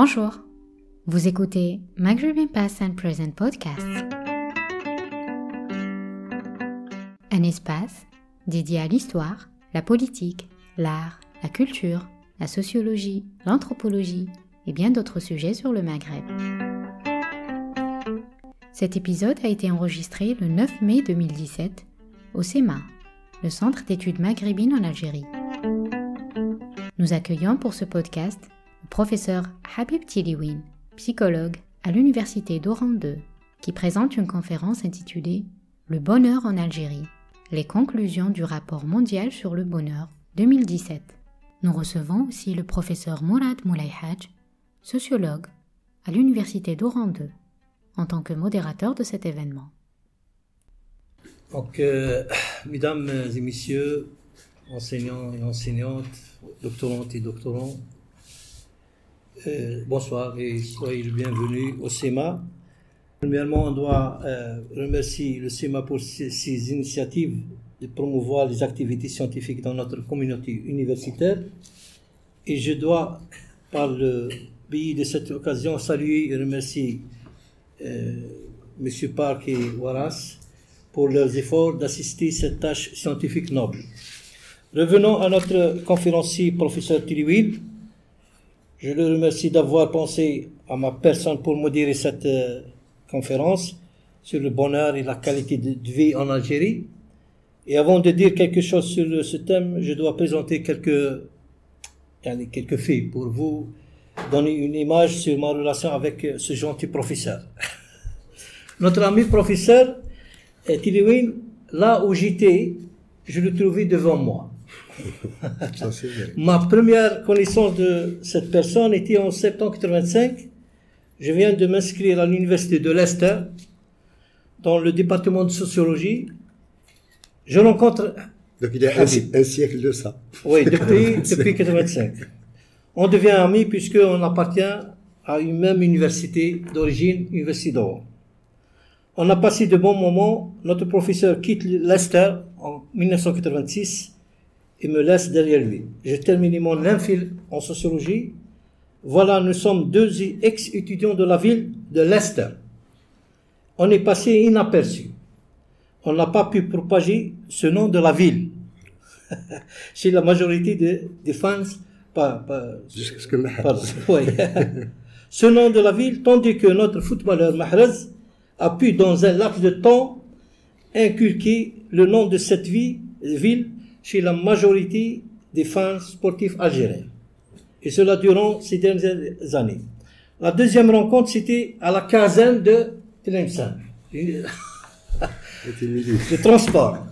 Bonjour, vous écoutez Maghrebin Past and Present Podcast, un espace dédié à l'histoire, la politique, l'art, la culture, la sociologie, l'anthropologie et bien d'autres sujets sur le Maghreb. Cet épisode a été enregistré le 9 mai 2017 au CEMA, le Centre d'études maghrébines en Algérie. Nous accueillons pour ce podcast professeur Habib Tiliwin, psychologue à l'Université d'Oran II, qui présente une conférence intitulée Le bonheur en Algérie, les conclusions du rapport mondial sur le bonheur 2017. Nous recevons aussi le professeur Mourad Moulaïhaj, sociologue à l'Université d'Oran II, en tant que modérateur de cet événement. Donc, euh, mesdames et messieurs, enseignants et enseignantes, doctorantes et doctorants, euh, bonsoir et soyez le bienvenu au SEMA. Premièrement, on doit euh, remercier le SEMA pour ses, initiatives de promouvoir les activités scientifiques dans notre communauté universitaire. Et je dois, par le biais de cette occasion, saluer et remercier euh, M. Park et Waras pour leurs efforts d'assister cette tâche scientifique noble. Revenons à notre conférencier, professeur Tiliwil. Je le remercie d'avoir pensé à ma personne pour modérer cette euh, conférence sur le bonheur et la qualité de vie en Algérie. Et avant de dire quelque chose sur ce thème, je dois présenter quelques, quelques faits pour vous donner une image sur ma relation avec euh, ce gentil professeur. Notre ami professeur Tiliwin, là où j'étais, je le trouvais devant moi. Ma première connaissance de cette personne était en septembre 85. Je viens de m'inscrire à l'université de Leicester, dans le département de sociologie. Je rencontre. Donc il y a un, siècle de ça. Oui, depuis, depuis 85. On devient amis puisqu'on appartient à une même université d'origine, Université d'Oran. On a passé de bons moments. Notre professeur quitte Leicester en 1986 et me laisse derrière lui. J'ai terminé mon infil en sociologie. Voilà, nous sommes deux ex-étudiants de la ville de Leicester. On est passé inaperçu. On n'a pas pu propager ce nom de la ville. Chez la majorité des, fans, pas, pas, ce nom de la ville, tandis que notre footballeur Mahrez a pu, dans un laps de temps, inculquer le nom de cette ville chez la majorité des fans sportifs algériens. Et cela durant ces dernières années. La deuxième rencontre, c'était à la caserne de Tlemcen. Le transport.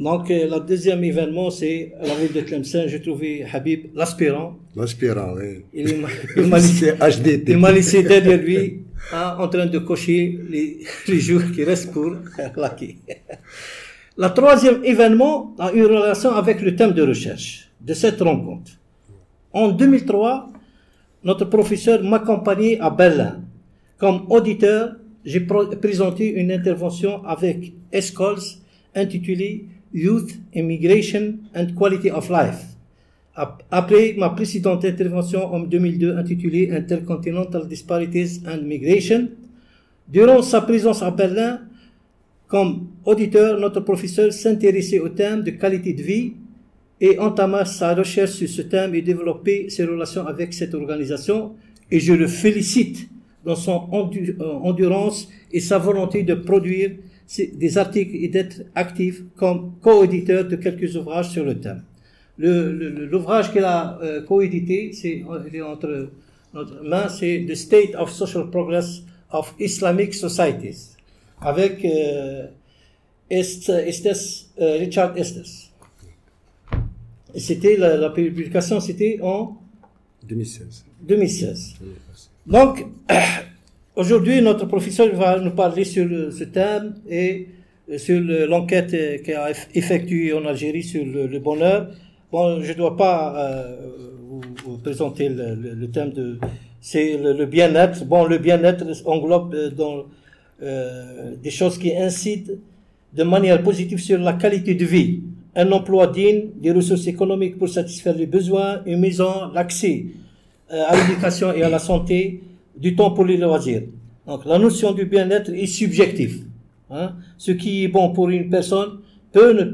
Donc, euh, le deuxième événement, c'est à la ville de Tlemcen. J'ai trouvé Habib, l'aspirant. L'aspirant, oui. Il m'a laissé, derrière lui, hein, en train de cocher les, les jours qui restent pour laquer. La troisième événement a une relation avec le thème de recherche de cette rencontre. En 2003, notre professeur m'accompagnait à Berlin. Comme auditeur, j'ai présenté une intervention avec Escoles intitulée Youth, Immigration and Quality of Life. Après ma précédente intervention en 2002 intitulée Intercontinental Disparities and Migration, durant sa présence à Berlin, comme auditeur, notre professeur s'intéressait au thème de qualité de vie et entama sa recherche sur ce thème et développait ses relations avec cette organisation. Et je le félicite dans son euh, endurance et sa volonté de produire des articles et d'être actif comme co-auditeur de quelques ouvrages sur le thème. L'ouvrage qu'il a euh, co-édité, c'est entre notre main, c'est The State of Social Progress of Islamic Societies avec euh, Estes, euh, Richard Estes. C'était la, publication, c'était en 2016. 2016. Donc, aujourd'hui, notre professeur va nous parler sur ce thème et euh, sur l'enquête qu'il a effectuée en Algérie sur le, bonheur. Bon, je ne dois pas vous, présenter le, thème de... C'est le bien-être. Bon, le bien-être englobe dans euh, des choses qui incitent de manière positive sur la qualité de vie un emploi digne, des ressources économiques pour satisfaire les besoins, une maison, l'accès euh, à l'éducation et à la santé, du temps pour les loisirs. Donc la notion du bien-être est subjective. Hein. Ce qui est bon pour une personne peut ne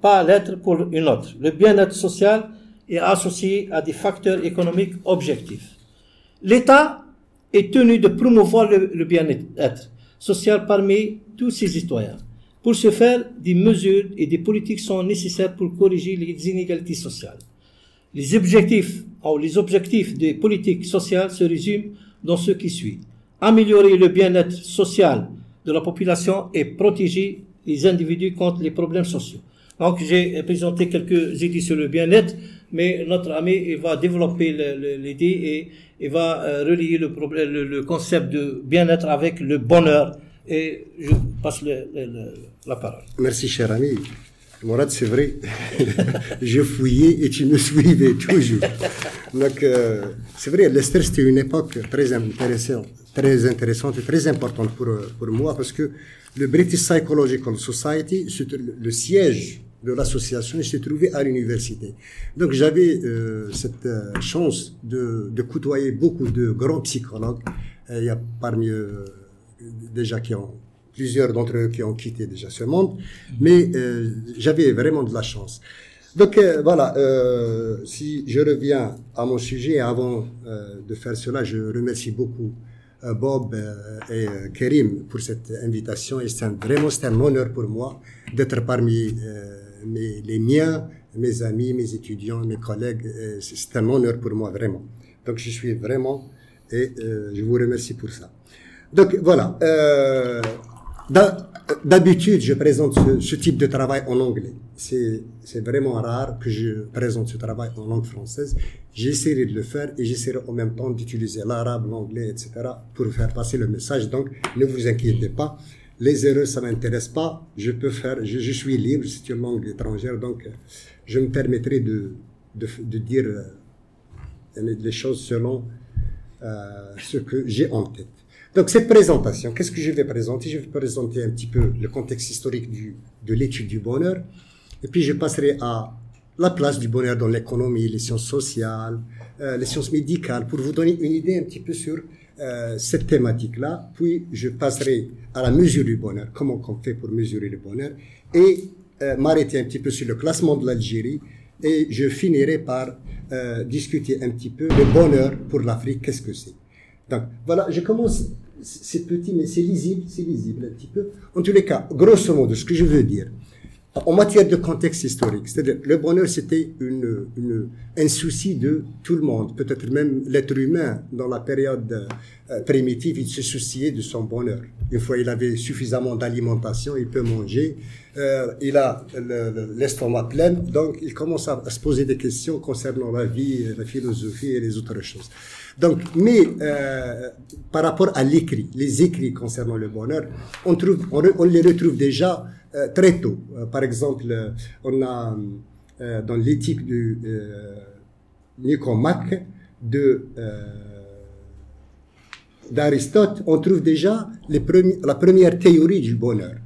pas l'être pour une autre. Le bien-être social est associé à des facteurs économiques objectifs. L'État est tenu de promouvoir le bien-être social parmi tous ses citoyens. Pour ce faire, des mesures et des politiques sont nécessaires pour corriger les inégalités sociales. Les objectifs, ou les objectifs des politiques sociales se résument dans ce qui suit. Améliorer le bien-être social de la population et protéger les individus contre les problèmes sociaux. Donc j'ai présenté quelques idées sur le bien-être, mais notre ami va développer l'idée et va euh, relier le, concept de bien-être avec le bonheur. Et je passe la parole. Merci cher ami. Mourad, c'est vrai, je fouillais et tu me suivais toujours. Donc, euh, c'est vrai, l'Esther, c'était une époque très intéressante, très intéressante et très importante pour, pour moi parce que le British Psychological Society, le siège de l'association, se trouvait à l'université. Donc, j'avais euh, cette euh, chance de, de, côtoyer beaucoup de grands psychologues. Il y a parmi eux déjà qui ont plusieurs d'entre eux qui ont quitté déjà ce monde, mais euh, j'avais vraiment de la chance. Donc euh, voilà, euh, si je reviens à mon sujet, avant euh, de faire cela, je remercie beaucoup Bob et Kerim pour cette invitation. Et c'est vraiment c'est un honneur pour moi d'être parmi mes, les miens, mes amis, mes étudiants, mes collègues. C'est un honneur pour moi vraiment. Donc je suis vraiment et je vous remercie pour ça. Donc voilà. Euh, D'habitude, je présente ce, type de travail en anglais. C'est vraiment rare que je présente ce travail en langue française. J'essaierai de le faire et j'essaierai en même temps d'utiliser l'arabe, l'anglais, etc. pour faire passer le message. Donc, ne vous inquiétez pas. Les erreurs, ça m'intéresse pas. Je peux faire, je, je suis libre, c'est une langue étrangère, donc je me permettrai de, de, de dire euh, les choses selon euh, ce que j'ai en tête. Donc cette présentation, qu'est-ce que je vais présenter? Je vais présenter un petit peu le contexte historique du, de l'étude du bonheur, et puis je passerai à la place du bonheur dans l'économie, les sciences sociales, euh, les sciences médicales, pour vous donner une idée un petit peu sur euh, cette thématique-là. Puis je passerai à la mesure du bonheur, comment on fait pour mesurer le bonheur, et euh, m'arrêter un petit peu sur le classement de l'Algérie, et je finirai par euh, discuter un petit peu le bonheur pour l'Afrique, qu'est-ce que c'est? Donc voilà, je commence c'est petit, mais c'est lisible, c'est lisible un petit peu. En tous les cas, grosso modo, ce que je veux dire, en matière de contexte historique, c'est-à-dire le bonheur, c'était une, une, un souci de tout le monde, peut-être même l'être humain dans la période euh, primitive, il se souciait de son bonheur. Une fois il avait suffisamment d'alimentation, il peut manger, euh, il a l'estomac plein, donc il commence à, à, se poser des questions concernant la vie, la philosophie et les autres choses. Donc, mais euh, par rapport à l'écrit, les écrits concernant le bonheur, on, trouve, on, on les retrouve déjà très tôt. Euh, par exemple, euh, on a euh, dans l'éthique du Nicomaque de d'Aristote, on trouve déjà les la première théorie du bonheur.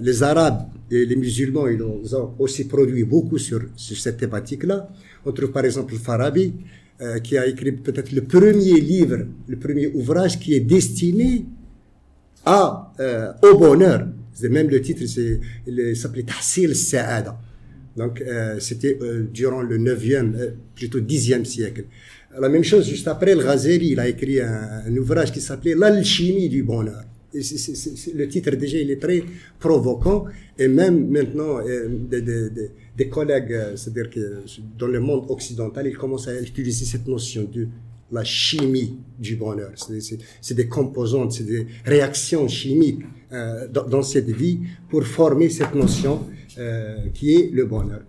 les Arabes et les musulmans, ils ont aussi produit beaucoup sur, sur cette thématique-là. On trouve par exemple Farabi, euh, qui a écrit peut-être le premier livre, le premier ouvrage qui est destiné à, euh, au bonheur. C'est même le titre, il s'appelait Tahsil Sa'ada. Donc, euh, c'était euh, durant le 9e, euh, plutôt 10e siècle. La même chose, juste après, le Ghazali, il a écrit un, ouvrage qui s'appelait L'alchimie du bonheur. Le titre déjà, il est très provoquant. Et même maintenant, des, des, des, collègues, c'est-à-dire que dans le monde occidental, ils commencent à utiliser cette notion de la chimie du bonheur. C'est des composantes, c'est des réactions chimiques euh, dans, cette vie pour former cette notion euh, qui est le bonheur.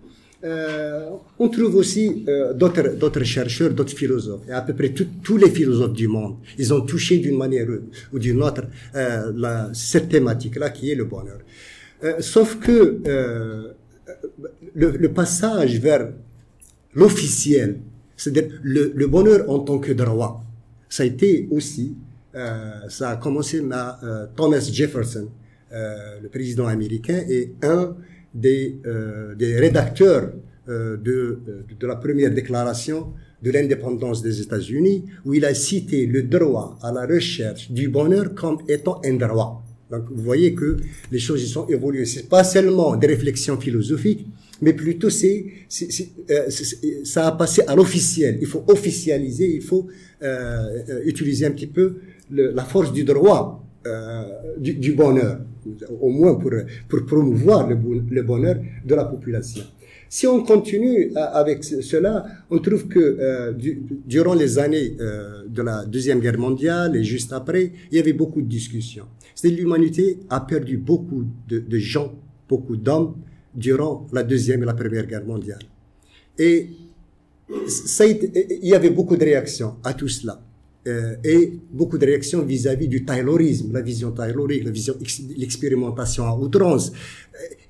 Euh, on trouve aussi d'autres chercheurs, d'autres philosophes, et à peu près tous les philosophes du monde, ils ont touché d'une manière ou d'une autre cette thématique-là qui est le bonheur. Sauf que le, passage vers l'officiel, c'est-à-dire le, le, bonheur en tant que droit, ça a été aussi, euh, ça a commencé à Thomas Jefferson, le président américain, et un des, euh, des rédacteurs euh, de, de la première déclaration de l'indépendance des États-Unis, où il a cité le droit à la recherche du bonheur comme étant un droit. Donc vous voyez que les choses y sont évoluées. C'est pas seulement des réflexions philosophiques, mais plutôt c'est, euh, ça a passé à l'officiel. Il faut officialiser, il faut euh, utiliser un petit peu le, la force du droit euh, du, du, bonheur, au moins pour, pour promouvoir le, bonheur de la population. Si on continue euh, avec cela, on trouve que euh, du, durant les années euh, de la Deuxième Guerre mondiale et juste après, il y avait beaucoup de discussions. C'est l'humanité a perdu beaucoup de, de gens, beaucoup d'hommes durant la Deuxième et la Première Guerre mondiale. Et ça, il y avait beaucoup de réactions à tout cela. Euh, et beaucoup de réactions vis-à-vis du taylorisme, la vision taylorique, la vision l'expérimentation à outrance.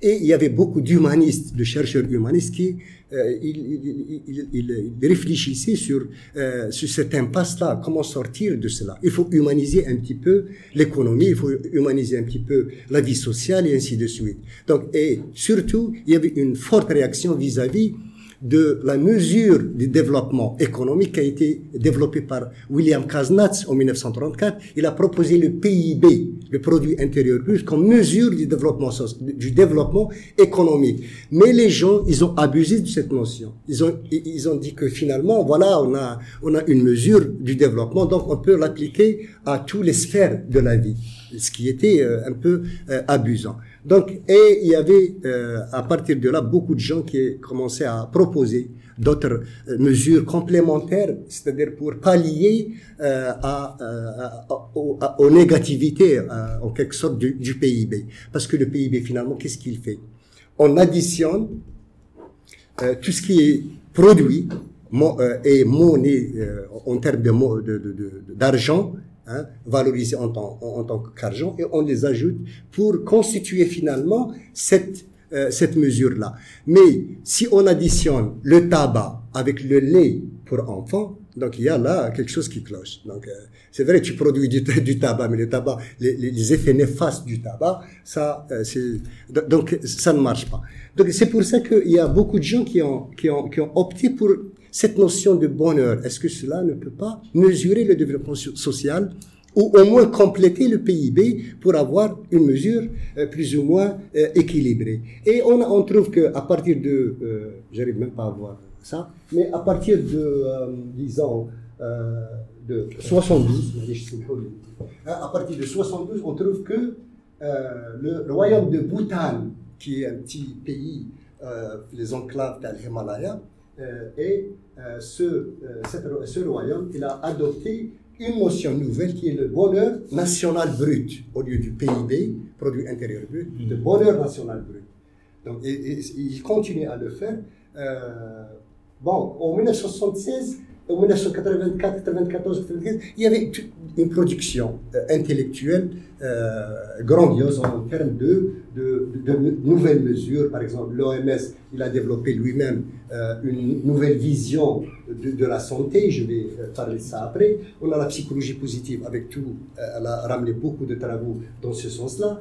Et il y avait beaucoup d'humanistes, de chercheurs humanistes qui euh, ils, ils, ils, réfléchissaient sur, euh, sur cette impasse-là, comment sortir de cela? Il faut humaniser un petit peu l'économie, il faut humaniser un petit peu la vie sociale et ainsi de suite. Donc, et surtout, il y avait une forte réaction vis-à-vis -vis de la mesure du développement économique qui a été développée par William Kaznatz en 1934. Il a proposé le PIB, le produit intérieur brut, comme mesure du développement, du développement économique. Mais les gens, ils ont abusé de cette notion. Ils ont, ils ont dit que finalement, voilà, on a, on a une mesure du développement, donc on peut l'appliquer à toutes les sphères de la vie, ce qui était euh, un peu euh, abusant. Donc, et il y avait euh, à partir de là beaucoup de gens qui commençaient à proposer d'autres euh, mesures complémentaires, c'est-à-dire pour pallier euh, à, à, aux, négativités en quelque sorte du, du, PIB. Parce que le PIB finalement, qu'est-ce qu'il fait? On additionne tout ce qui est produit et monnaie en termes d'argent de, de, de, hein, valorisés en tant, en, tant qu'argent, et on les ajoute pour constituer finalement cette, euh, cette mesure-là. Mais si on additionne le tabac avec le lait pour enfants, donc il y a là quelque chose qui cloche. Donc euh, c'est vrai, tu produis du, du, tabac, mais le tabac, les, les effets néfastes du tabac, ça, euh, donc ça ne marche pas. Donc c'est pour ça qu'il y a beaucoup de gens qui ont qui ont qui ont opté pour cette notion de bonheur, est-ce que cela ne peut pas mesurer le développement social ou au moins compléter le PIB pour avoir une mesure euh, plus ou moins euh, équilibrée? Et on, on trouve que à partir de, euh, j'arrive même pas à voir ça, mais à partir de, disons, de 72, hein, à partir de 72, on trouve que le royaume de Bhoutan, qui est un petit pays, les enclaves d'Al-Himalaya, euh, et euh, ce, euh, ce royaume, il a adopté une notion nouvelle qui est le bonheur national brut au lieu du PIB, produit intérieur brut, le bonheur national brut. Donc, il continue à le faire. bon, en 1976, en 1984, 94, il y avait une production intellectuelle euh, grandiose en termes de, de, nouvelles mesures. Par exemple, l'OMS, il a développé lui-même euh, une nouvelle vision de, la santé. Je vais euh, parler de ça après. On a la psychologie positive avec tout. elle a ramené beaucoup de travaux dans ce sens-là.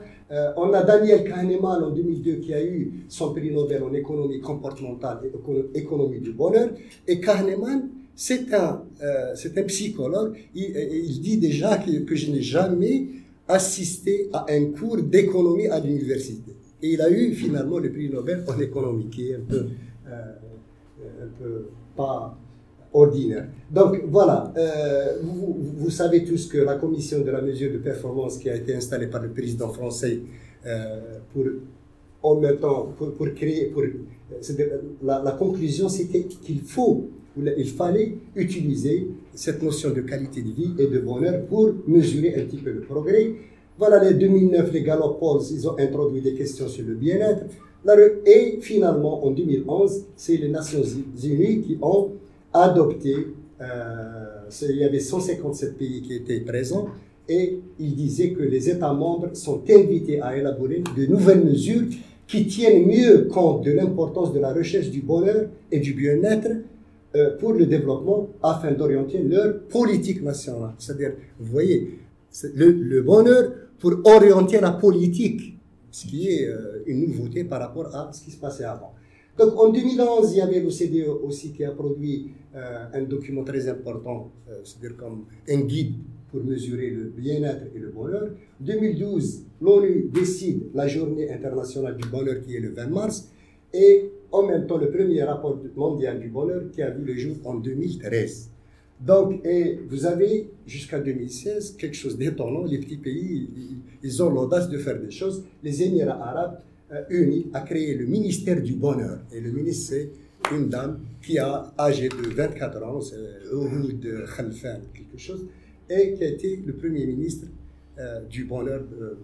on a Daniel Kahneman en 2002 qui a eu son prix Nobel en économie comportementale et économie du bonheur. Et Kahneman, c'est un, c'est un psychologue. Il, il dit déjà que, je n'ai jamais assisté à un cours d'économie à l'université. Et il a eu finalement le prix Nobel en économie, qui est un peu, euh, un peu pas ordinaire. Donc voilà, euh, vous, savez tous que la commission de la mesure de performance qui a été installée par le président français euh, pour en même temps pour, créer, pour, la conclusion c'était qu'il faut il fallait utiliser cette notion de qualité de vie et de bonheur pour mesurer un petit peu le progrès. Voilà, les 2009, les Gallup Polls, ils ont introduit des questions sur le bien-être. Et finalement, en 2011, c'est les Nations Unies qui ont adopté, euh, il y avait 157 pays qui étaient présents, et ils disaient que les États membres sont invités à élaborer de nouvelles mesures qui tiennent mieux compte de l'importance de la recherche du bonheur et du bien-être pour le développement afin d'orienter leur politique nationale. C'est-à-dire, vous voyez, le, bonheur pour orienter la politique. ce qui est une nouveauté par rapport à ce qui se passait avant. Donc en 2011, il y avait l'OCDE aussi qui a produit un document très important, c'est-à-dire comme un guide pour mesurer le bien-être et le bonheur. 2012, l'ONU décide la journée internationale du bonheur qui est le 20 mars et en même temps le premier rapport mondial du bonheur qui a vu le jour en 2013. Donc, et vous avez jusqu'à 2016 quelque chose d'étonnant. Les petits pays, ils ont l'audace de faire des choses. Les Émirats arabes euh, unis a créé le ministère du bonheur. Et le ministre, c'est une dame qui a âgé de 24 ans, c'est de Khalfan, quelque chose et qui a été le premier ministre euh, du bonheur. Euh,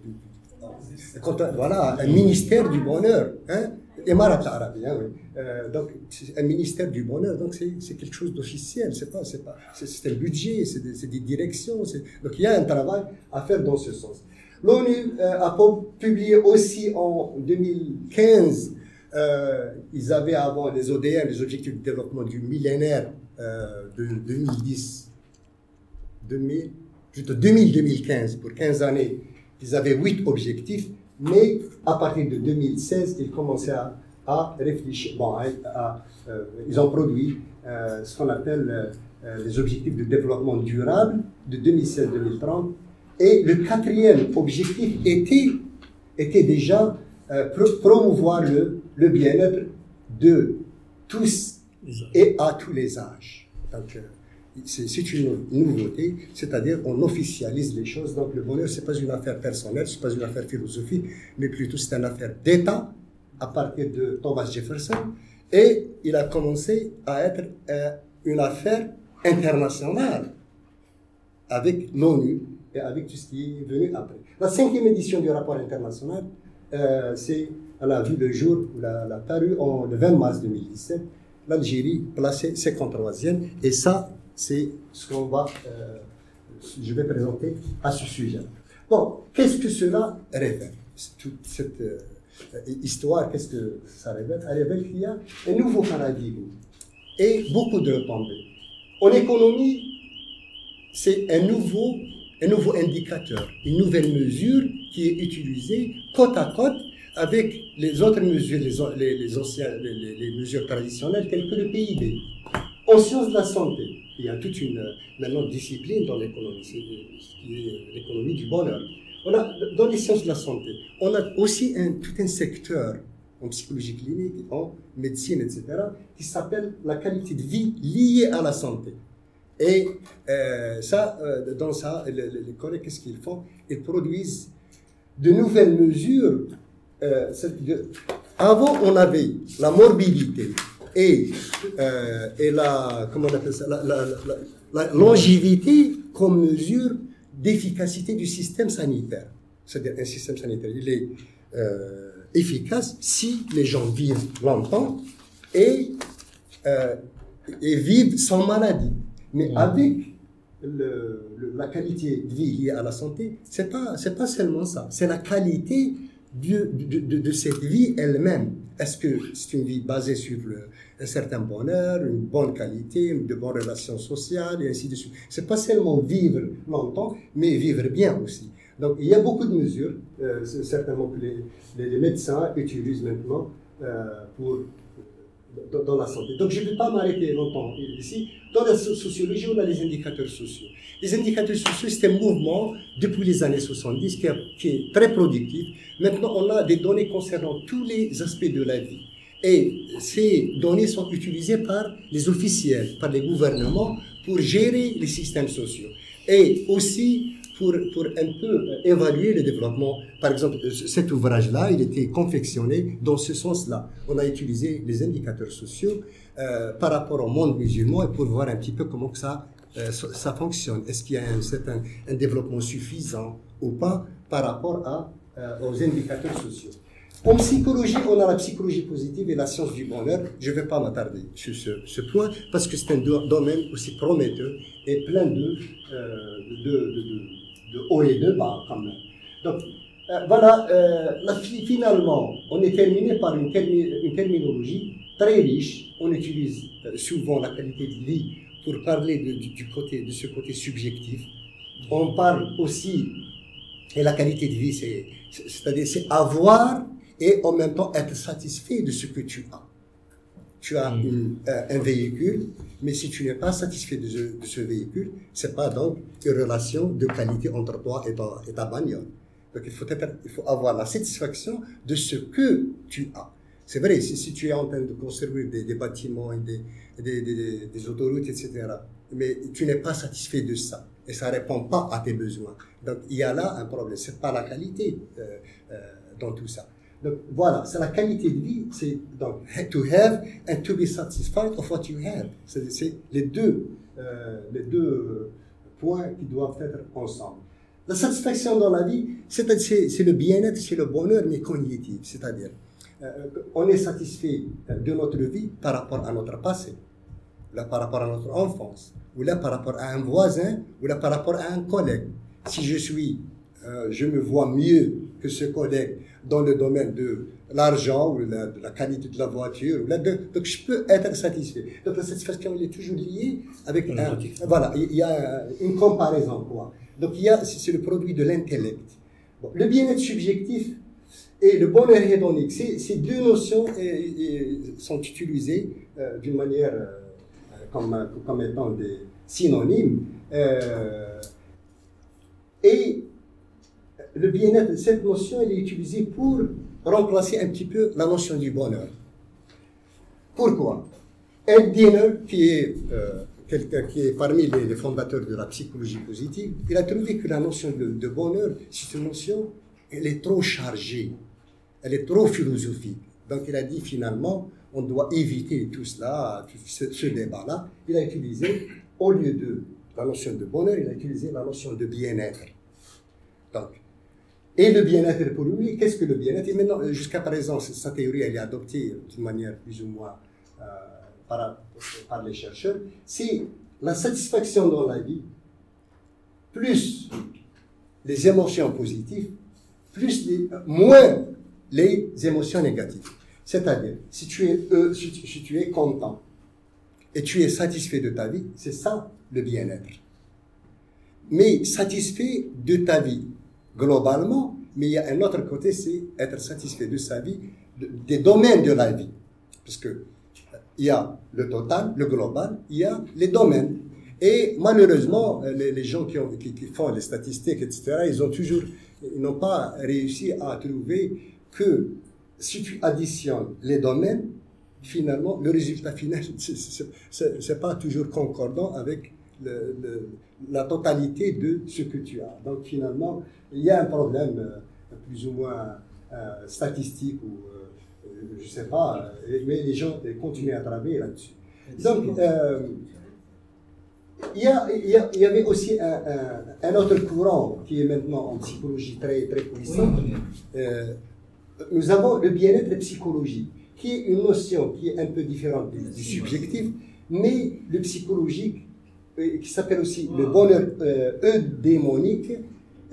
voilà, un ministère du bonheur. Hein? Emirat hein, oui. Euh, donc, un ministère du bonheur, donc c'est quelque chose d'officiel, c'est pas, c'est pas, c'est un budget, c'est des, directions, donc il y a un travail à faire dans ce sens. L'ONU a publié aussi en 2015, ils avaient avant les ODM, les objectifs de développement du millénaire de 2010 2000-2015, pour 15 années, ils avaient 8 objectifs, mais à partir de 2016, ils commençaient à, réfléchir. Bon, euh, ils ont produit euh, ce qu'on appelle euh, les objectifs de développement durable de 2016-2030. Et le quatrième objectif était, était déjà promouvoir le, le bien-être de tous et à tous les âges. Donc, c'est une nouveauté, c'est-à-dire on officialise les choses. Donc le bonheur, c'est pas une affaire personnelle, c'est pas une affaire philosophique, mais plutôt c'est une affaire d'État à partir de Thomas Jefferson. Et il a commencé à être euh, une affaire internationale avec l'ONU et avec tout ce qui est venu après. La cinquième édition du rapport international, euh, c'est, elle a vu le jour, elle a, paru en, le 20 mars 2017, l'Algérie placée 53e, et ça, c'est ce qu'on va, euh, je vais présenter à ce sujet. Bon, qu'est-ce que cela révèle? Toute cette euh, histoire, qu'est-ce que ça révèle? Elle révèle qu'il y a un nouveau paradigme et beaucoup de retombées. En économie, c'est un nouveau, un nouveau indicateur, une nouvelle mesure qui est utilisée côte à côte avec les autres mesures, les, les, les, les mesures traditionnelles telles que le PIB. En sciences de la santé, il y a toute une maintenant discipline dans l'économie, c'est l'économie du bonheur. On a, dans les sciences de la santé, on a aussi tout un secteur en psychologie clinique, en médecine, etc., qui s'appelle la qualité de vie liée à la santé. Et euh, ça, euh, dans ça, les, collègues, qu'est-ce qu'ils font? Ils produisent de nouvelles mesures. Euh, avant, on avait la morbidité, et, euh, et la, comment on appelle ça, la, la, la, longévité comme mesure d'efficacité du système sanitaire. C'est-à-dire un système sanitaire, il est euh, efficace si les gens vivent longtemps et, euh, et vivent sans maladie. Mais avec le, la qualité de vie liée à la santé, c'est pas c'est pas seulement ça, c'est la qualité de, de, de, de cette vie elle-même. Est-ce que c'est une vie basée sur un certain bonheur, une bonne qualité, de bonnes relations sociales, et ainsi de suite? C'est pas seulement vivre longtemps, mais vivre bien aussi. Donc, il y a beaucoup de mesures, euh, certainement que les, les, médecins utilisent maintenant euh, pour dans, la santé. Donc, je ne vais pas m'arrêter longtemps ici. Dans la sociologie, on a les indicateurs sociaux. Les indicateurs sociaux, c'est un mouvement depuis les années 70 qui, qui, est très productif. Maintenant, on a des données concernant tous les aspects de la vie. Et ces données sont utilisées par les officiels, par les gouvernements pour gérer les systèmes sociaux. Et aussi pour, un peu évaluer le développement. Par exemple, cet ouvrage-là, il était confectionné dans ce sens-là. On a utilisé les indicateurs sociaux euh, par rapport au monde musulman et pour voir un petit peu comment ça, euh, ça fonctionne. Est-ce qu'il y a un certain développement suffisant ou pas par rapport à, euh, aux indicateurs sociaux? En psychologie, on a la psychologie positive et la science du bonheur. Je ne vais pas m'attarder sur ce, point parce que c'est un domaine aussi prometteur et plein euh, de, de, de, haut et de bas quand même. Donc euh, voilà, euh, finalement, on est terminé par une, terminologie très riche. On utilise euh, souvent la qualité de vie pour parler du, du côté, de ce côté subjectif. On parle aussi Et la qualité de vie, c'est, c'est-à-dire, c'est avoir et en même temps être satisfait de ce que tu as. Tu as mm. euh, un véhicule, mais si tu n'es pas satisfait de ce, véhicule, c'est pas donc une relation de qualité entre toi et ta, et ta bagnole. Donc il faut, il faut avoir la satisfaction de ce que tu as. C'est vrai, si, si, tu es en train de construire des, des bâtiments et des, des, des, des, autoroutes, etc., mais tu n'es pas satisfait de ça et ça répond pas à tes besoins. Donc il y a là un problème. C'est pas la qualité euh, euh, dans tout ça. Donc voilà, c'est la qualité de vie, c'est donc to have and to be satisfied of what you have. C'est les deux, euh, les deux points qui doivent être ensemble. La satisfaction dans la vie, c'est le bien-être, c'est le bonheur, mais cognitif, c'est-à-dire euh, on est satisfait de notre vie par rapport à notre passé, là par rapport à notre enfance, ou là par rapport à un voisin, ou là par rapport à un collègue. Si je suis, euh, je me vois mieux que ce collègue dans le domaine de l'argent ou de la qualité de la voiture. donc je peux être satisfait. Donc la satisfaction elle est toujours liée avec un, voilà, il y a une comparaison quoi. Donc il y a c'est le produit de l'intellect. Bon, le bien-être subjectif et le bonheur hédonique, ces, deux notions sont utilisées euh, d'une manière euh, comme, comme étant des synonymes. Euh, et le bien-être, cette notion, elle est utilisée pour remplacer un petit peu la notion du bonheur. Pourquoi? Ed Diener, qui est euh, quelqu'un qui est parmi les, fondateurs de la psychologie positive, il a trouvé que la notion de, bonheur, c'est une notion, elle est trop chargée, elle est trop philosophique. Donc il a dit finalement, on doit éviter tout cela, ce, ce débat-là. Il a utilisé, au lieu de la notion de bonheur, il a utilisé la notion de bien-être. Donc, et le bien-être pour lui, qu'est-ce que le bien-être? Maintenant, jusqu'à présent, sa théorie, elle est adoptée d'une manière plus ou moins euh, par, par, les chercheurs. C'est la satisfaction dans la vie, plus les émotions positives, plus les, moins les émotions négatives. C'est-à-dire, si tu es euh, si tu es content et tu es satisfait de ta vie, c'est ça le bien-être. Mais satisfait de ta vie globalement, mais il y a un autre côté, c'est être satisfait de sa vie, des domaines de la vie. Parce que il y a le total, le global, il y a les domaines. Et malheureusement, les, gens qui, ont, qui, font les statistiques, etc., ils ont toujours, n'ont pas réussi à trouver que si tu additionnes les domaines, finalement, le résultat final, c'est pas toujours concordant avec le, la totalité de ce que tu as. Donc finalement, il y a un problème euh, plus ou moins euh, statistique ou euh, je ne sais pas, mais les gens continuent à travailler là-dessus. Donc, il y, a, il, y avait aussi un, un, autre courant qui est maintenant en psychologie très, très puissant. nous avons le bien-être psychologique, qui est une notion qui est un peu différente du, du subjectif, mais le psychologique qui s'appelle aussi le bonheur euh, eudémonique,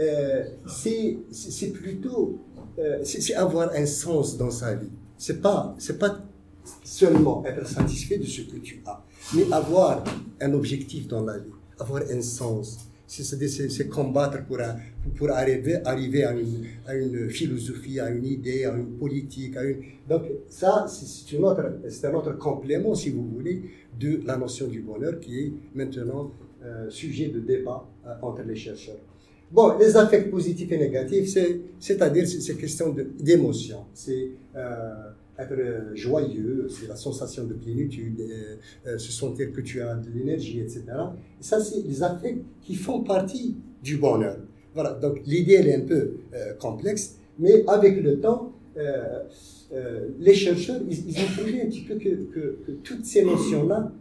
euh, c'est plutôt euh, c'est avoir un sens dans sa vie. C'est pas c'est pas seulement être satisfait de ce que tu as, mais avoir un objectif dans la vie, avoir un sens. C'est combattre pour, pour arriver, arriver à, une, à une philosophie, à une idée, à une politique. À une... Donc ça, c'est un autre complément, si vous voulez, de la notion du bonheur qui est maintenant euh, sujet de débat euh, entre les chercheurs. Bon, les affects positifs et négatifs, c'est-à-dire c'est question d'émotion, c'est euh, être joyeux, c'est la sensation de plénitude, se sentir que tu as de l'énergie, etc. Et ça, c'est les affects qui font partie du bonheur. Voilà, donc l'idée, elle est un peu complexe, mais avec le temps, euh, les chercheurs, ils, ont trouvé un petit peu que, toutes ces notions-là,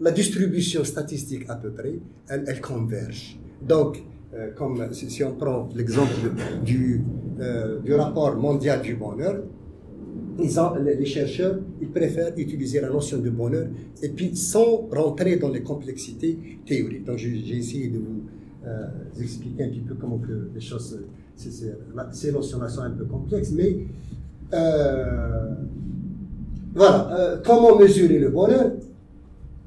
la distribution statistique à peu près, elles, elles convergent. Donc, euh, comme si, on prend l'exemple du, euh, du rapport mondial du bonheur, les chercheurs, ils préfèrent utiliser la notion de bonheur et puis sans rentrer dans les complexités théoriques. Donc, j'ai essayé de vous expliquer un petit peu comment que les choses, ces notions-là sont un peu complexes, mais euh, voilà, euh, comment mesurer le bonheur?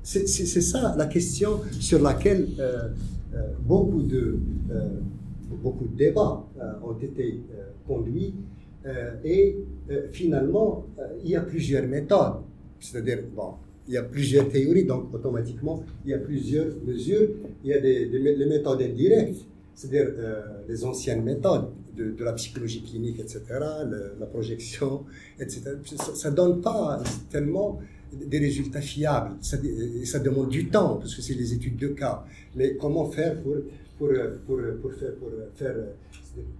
C'est ça la question sur laquelle euh, beaucoup de beaucoup de débats ont été conduits et finalement, il y a plusieurs méthodes. C'est-à-dire, bon, il y a plusieurs théories, donc automatiquement, il y a plusieurs mesures. Il y a des, les méthodes indirectes, c'est-à-dire les anciennes méthodes de, la psychologie clinique, etc., la projection, etc. Ça ne donne pas tellement des résultats fiables. Ça, demande du temps, parce que c'est les études de cas. Mais comment faire pour, pour, pour, pour, faire,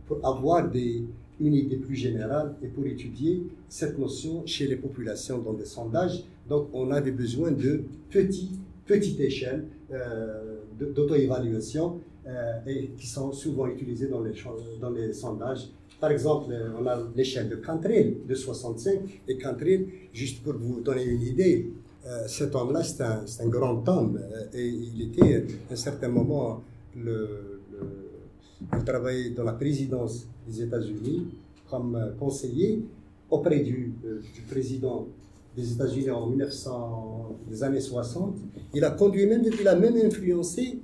pour avoir des, une idée plus générale et pour étudier cette notion chez les populations dans des sondages. Donc, on avait besoin de petits, petite échelle euh, d'auto-évaluation euh, et qui sont souvent utilisés dans les, dans les sondages. Par exemple, euh, on a l'échelle de Cantrell de 65 et Cantrell, juste pour vous donner une idée, euh, cet homme-là, c'est un, un, grand homme et il était à un certain moment, le, il travaillait dans la présidence des États-Unis comme conseiller auprès du, du président des États-Unis en 1900, des années 60. Il a conduit même, il a même influencé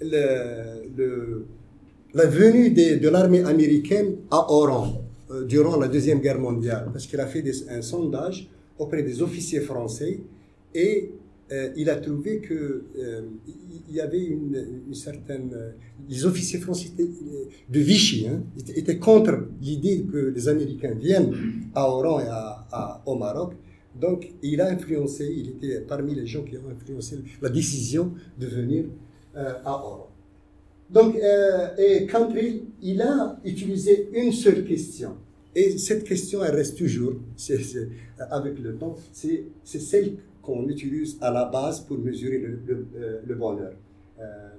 la venue de, l'armée américaine à Oran euh, durant la Deuxième Guerre mondiale, parce qu'il a fait un sondage auprès des officiers français et euh, il a trouvé que euh, il y avait une, certaine les officiers français de Vichy hein, étaient, contre l'idée que les Américains viennent à Oran et au Maroc. Donc, il a influencé, il était parmi les gens qui ont influencé la décision de venir euh, à Oran. Donc, euh, et Cantrell, il a utilisé une seule question. Et cette question, elle reste toujours, avec le temps, c'est celle qu'on utilise à la base pour mesurer le, euh, bonheur.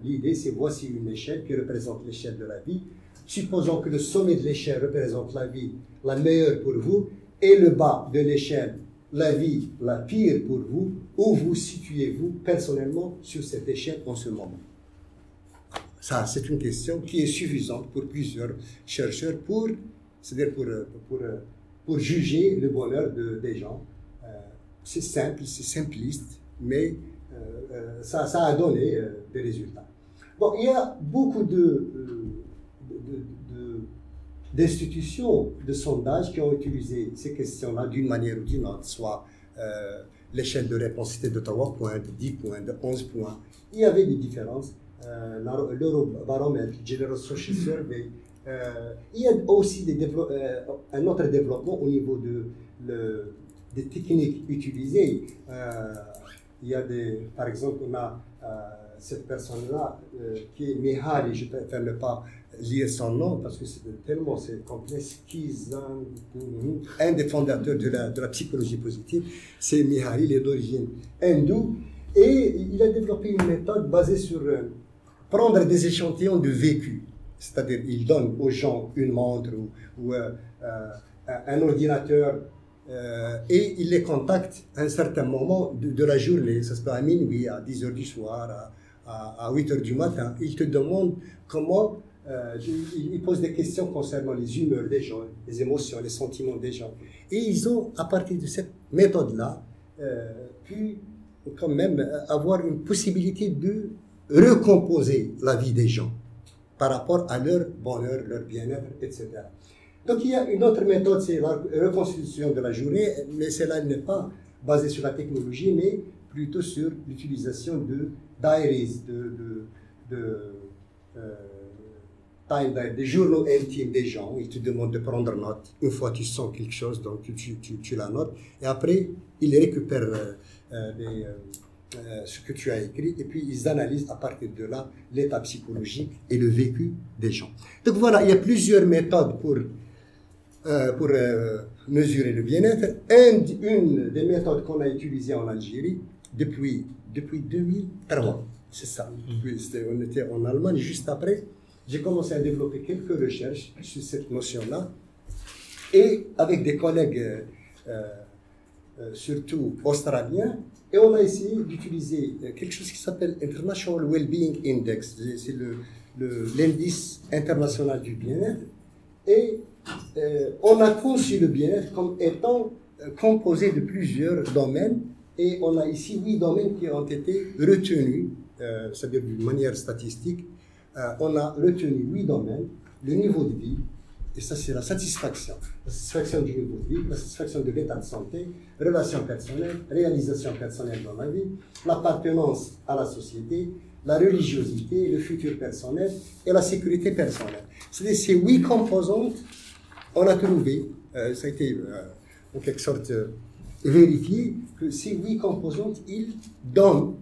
L'idée, c'est voici une échelle qui représente l'échelle de la vie. Supposons que le sommet de l'échelle représente la vie la meilleure pour vous et le bas de l'échelle la vie la pire pour vous, où vous situez-vous personnellement sur cette échelle en ce moment? Ça, c'est une question qui est suffisante pour plusieurs chercheurs pour, c'est-à-dire pour, pour, pour, juger le bonheur de, des gens. Euh, c'est simple, c'est simpliste, mais euh, euh, ça, ça, a donné des résultats. Bon, il y a beaucoup de, de d'institutions de sondage qui ont utilisé ces questions-là d'une manière ou d'une autre, soit euh, l'échelle de réponse était de 3 points, de 10 points, de 11 points. Il y avait des différences. Euh, L'Eurobaromètre, General Social Survey. Euh, il y a aussi euh, un autre développement au niveau de, des techniques utilisées. Euh, il y a des, par exemple, on a cette personne-là qui est Mihaly, je ne peux pas lire son nom parce que c'est tellement c'est complexe. Un des fondateurs de la, de la psychologie positive, c'est Mihaly, il est d'origine hindoue et il a développé une méthode basée sur euh, prendre des échantillons de vécu. C'est-à-dire, il donne aux gens une montre ou, euh, euh, un ordinateur et il les contacte à un certain moment de, la journée. Ça se peut à minuit, à 10 h du soir, à, à 8 h du matin. Il te demande comment euh, ils posent des questions concernant les humeurs des gens, les émotions, les sentiments des gens. Et ils ont, à partir de cette méthode-là, euh, pu quand même avoir une possibilité de recomposer la vie des gens par rapport à leur bonheur, leur bien-être, etc. Donc il y a une autre méthode, c'est la reconstitution de la journée, mais cela n'est pas basé sur la technologie, mais plutôt sur l'utilisation de diaries, de, de, de euh, des journaux intimes des gens, ils te demandent de prendre note. Une fois tu sens quelque chose, donc tu, la notes. Et après, ils récupèrent euh, euh, ce que tu as écrit et puis ils analysent à partir de là l'état psychologique et le vécu des gens. Donc voilà, il y a plusieurs méthodes pour, pour mesurer le bien-être. Une des méthodes qu'on a utilisées en Algérie depuis, depuis 2003, c'est ça. on était en Allemagne juste après j'ai commencé à développer quelques recherches sur cette notion-là. Et avec des collègues, euh, euh, surtout australiens, et on a essayé d'utiliser quelque chose qui s'appelle International Wellbeing Index. C'est l'indice le, international du bien-être. Et euh, on a conçu le bien-être comme étant composé de plusieurs domaines. Et on a ici huit domaines qui ont été retenus, c'est-à-dire d'une manière statistique, euh, on a retenu huit domaines, le niveau de vie, et ça c'est la satisfaction. La satisfaction du niveau de vie, la satisfaction de l'état de santé, relations personnelles, réalisation personnelle dans la vie, l'appartenance à la société, la religiosité, le futur personnel et la sécurité personnelle. C'est ces huit composantes, on a trouvé, euh, ça a été euh, en quelque sorte vérifié, que ces huit composantes, ils donnent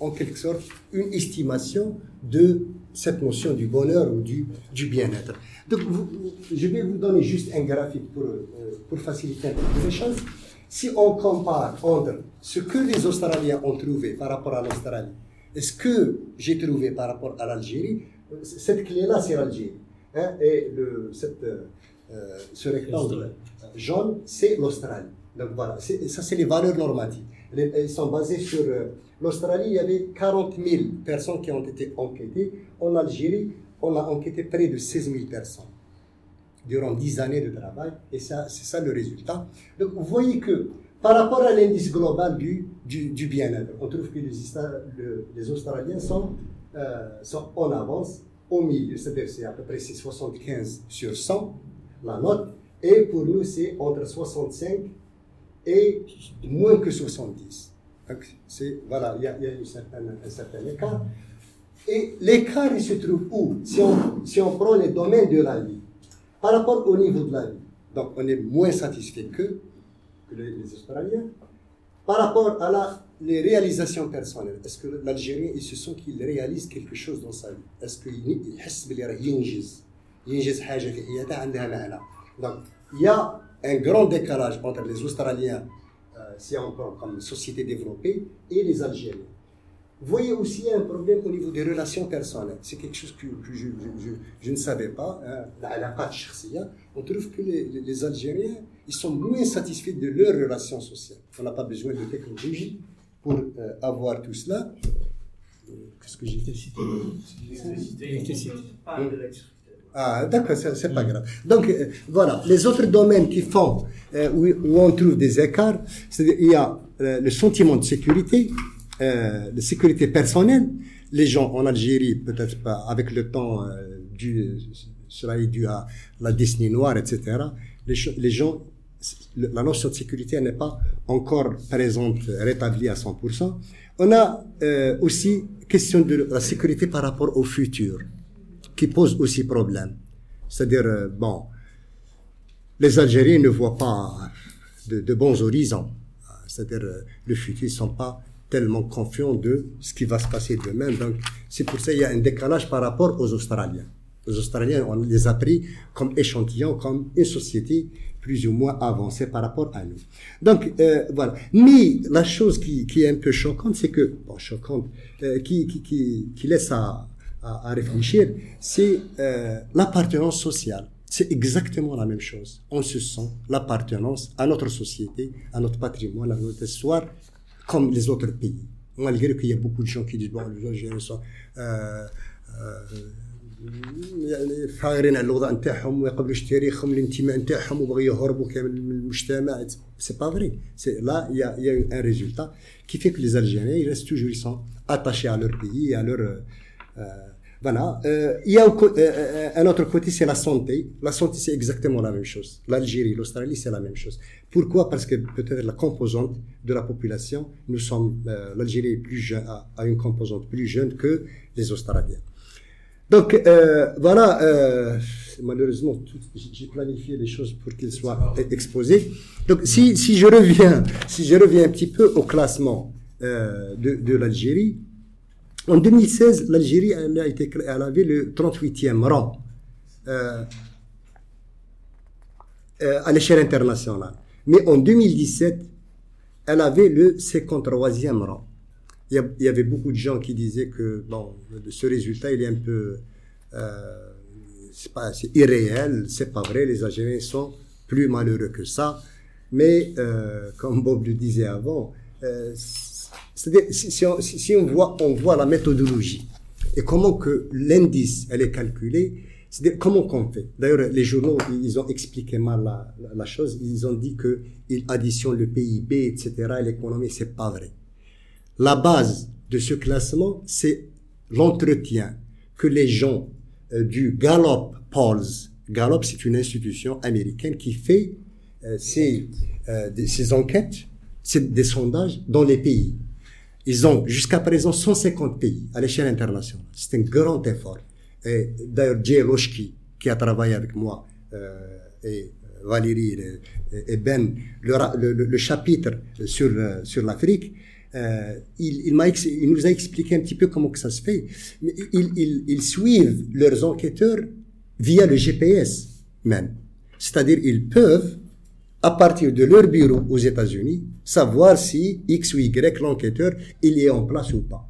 en quelque sorte une estimation de cette notion du bonheur ou du, bien-être. Donc, je vais vous donner juste un graphique pour, euh, pour faciliter un peu les choses. Si on compare entre ce que les Australiens ont trouvé par rapport à l'Australie et ce que j'ai trouvé par rapport à l'Algérie, cette clé-là, c'est l'Algérie. Hein, et le, cette, euh, ce rectangle jaune, c'est l'Australie. Donc voilà, ça c'est les valeurs normatives. Elles sont basées sur euh, l'Australie, il y avait 40 000 personnes qui ont été enquêtées. En Algérie, on a enquêté près de 16 000 personnes durant 10 années de travail, et ça, c'est ça le résultat. Donc vous voyez que par rapport à l'indice global du, du, bien-être, on trouve que les, les Australiens sont, euh, sont en avance au milieu, c'est à peu près 75 sur 100 la note, et pour nous c'est entre 65 et moins que 70. Donc, voilà, il y a, un certain écart. Et l'écart, il se trouve où? Si on, si on prend les domaines de la vie, par rapport au niveau de la vie, donc on est moins satisfait que, que les, Australiens, par rapport à la, les réalisations personnelles, est-ce que l'Algérien, il se sent qu'il réalise quelque chose dans sa vie? Est-ce qu'il Donc, il y a un grand décalage entre les Australiens, euh, si on prend comme société développée, et les Algériens. Vous voyez aussi un problème au niveau des relations personnelles. C'est quelque chose que, je, je, je, je, ne savais pas. Hein. On trouve que les, les, Algériens, ils sont moins satisfaits de leurs relations sociales. On n'a pas besoin de technologie pour euh, avoir tout cela. Qu'est-ce que j'ai cité L'électricité. Ah, d'accord, c'est pas grave. Donc, euh, voilà, les autres domaines qui font, euh, où, où, on trouve des écarts, c'est il y a euh, le sentiment de sécurité, de sécurité personnelle. Les gens en Algérie, peut-être pas, avec le temps, dû, cela est dû à la Disney noire, etc. Les, les gens, la notion de sécurité n'est pas encore présente, rétablie à 100%. On a aussi question de la sécurité par rapport au futur qui pose aussi problème. C'est-à-dire, euh, bon, les Algériens ne voient pas de, bons horizons. C'est-à-dire, euh, le futur, ils sont pas tellement confiants de ce qui va se passer demain. Donc, c'est pour ça qu'il y a un décalage par rapport aux Australiens. Les Australiens, on les a pris comme échantillon, comme une société plus ou moins avancée par rapport à nous. Donc, euh, voilà. Mais la chose qui, qui, est un peu choquante, c'est que, bon, choquante, qui, qui, qui, qui laisse à, à, réfléchir, c'est euh, l'appartenance sociale. C'est exactement la même chose. On se sent l'appartenance à notre société, à notre patrimoine, à notre histoire, comme les autres pays. Malgré qu'il y a beaucoup de gens qui disent, bon, les Algériens sont... Euh, يعني فاغرين على الوضع نتاعهم وما يقبلوش تاريخهم الانتماء نتاعهم وبغوا يهربوا كامل من المجتمع سي با فري سي لا يا يا ان ريزولتا كي فيك لي الجيريان ils restent toujours ils sont attachés à leur pays à leur euh, voilà. Euh, il y a un, euh, euh, un autre côté, c'est la santé. La santé, c'est exactement la même chose. L'Algérie, l'Australie, c'est la même chose. Pourquoi Parce que peut-être la composante de la population, nous sommes, euh, l'Algérie plus jeune, a, a, une composante plus jeune que les Australiens. Donc euh, voilà, euh, malheureusement, j'ai planifié les choses pour qu'ils soient exposées. Donc si, si je reviens, si je reviens un petit peu au classement de, de l'Algérie, en 2016, l'Algérie elle, elle avait le 38e rang euh, euh, à l'échelle internationale. Mais en 2017, elle avait le 53e rang. Il y, avait beaucoup de gens qui disaient que bon, ce résultat, il est un peu, euh, c'est pas, irréel, c'est pas vrai. Les Algériens sont plus malheureux que ça. Mais euh, comme Bob le disait avant, euh, c'est-à-dire, si, on, si, on, voit, on voit la méthodologie et comment que l'indice, elle est calculée, c'est-à-dire comment qu'on fait? D'ailleurs, les journaux, ils ont expliqué mal la, la, chose. Ils ont dit que ils additionnent le PIB, etc., l'économie, c'est pas vrai. La base de ce classement, c'est l'entretien que les gens euh, du Gallup Polls, Gallup c'est une institution américaine qui fait euh, ces, euh, ces enquêtes, des sondages dans les pays. Ils ont jusqu'à présent 150 pays à l'échelle internationale. C'est un grand effort. Et d'ailleurs, Jay Roshki, qui a travaillé avec moi, et Valérie et, Ben, le, le, chapitre sur, sur l'Afrique, euh, il, il, il nous a expliqué un petit peu comment que ça se fait. Ils, ils, ils suivent leurs enquêteurs via le GPS même. C'est-à-dire, ils peuvent, à partir de leur bureau aux États-Unis, savoir si X ou Y, l'enquêteur, il est en place ou pas.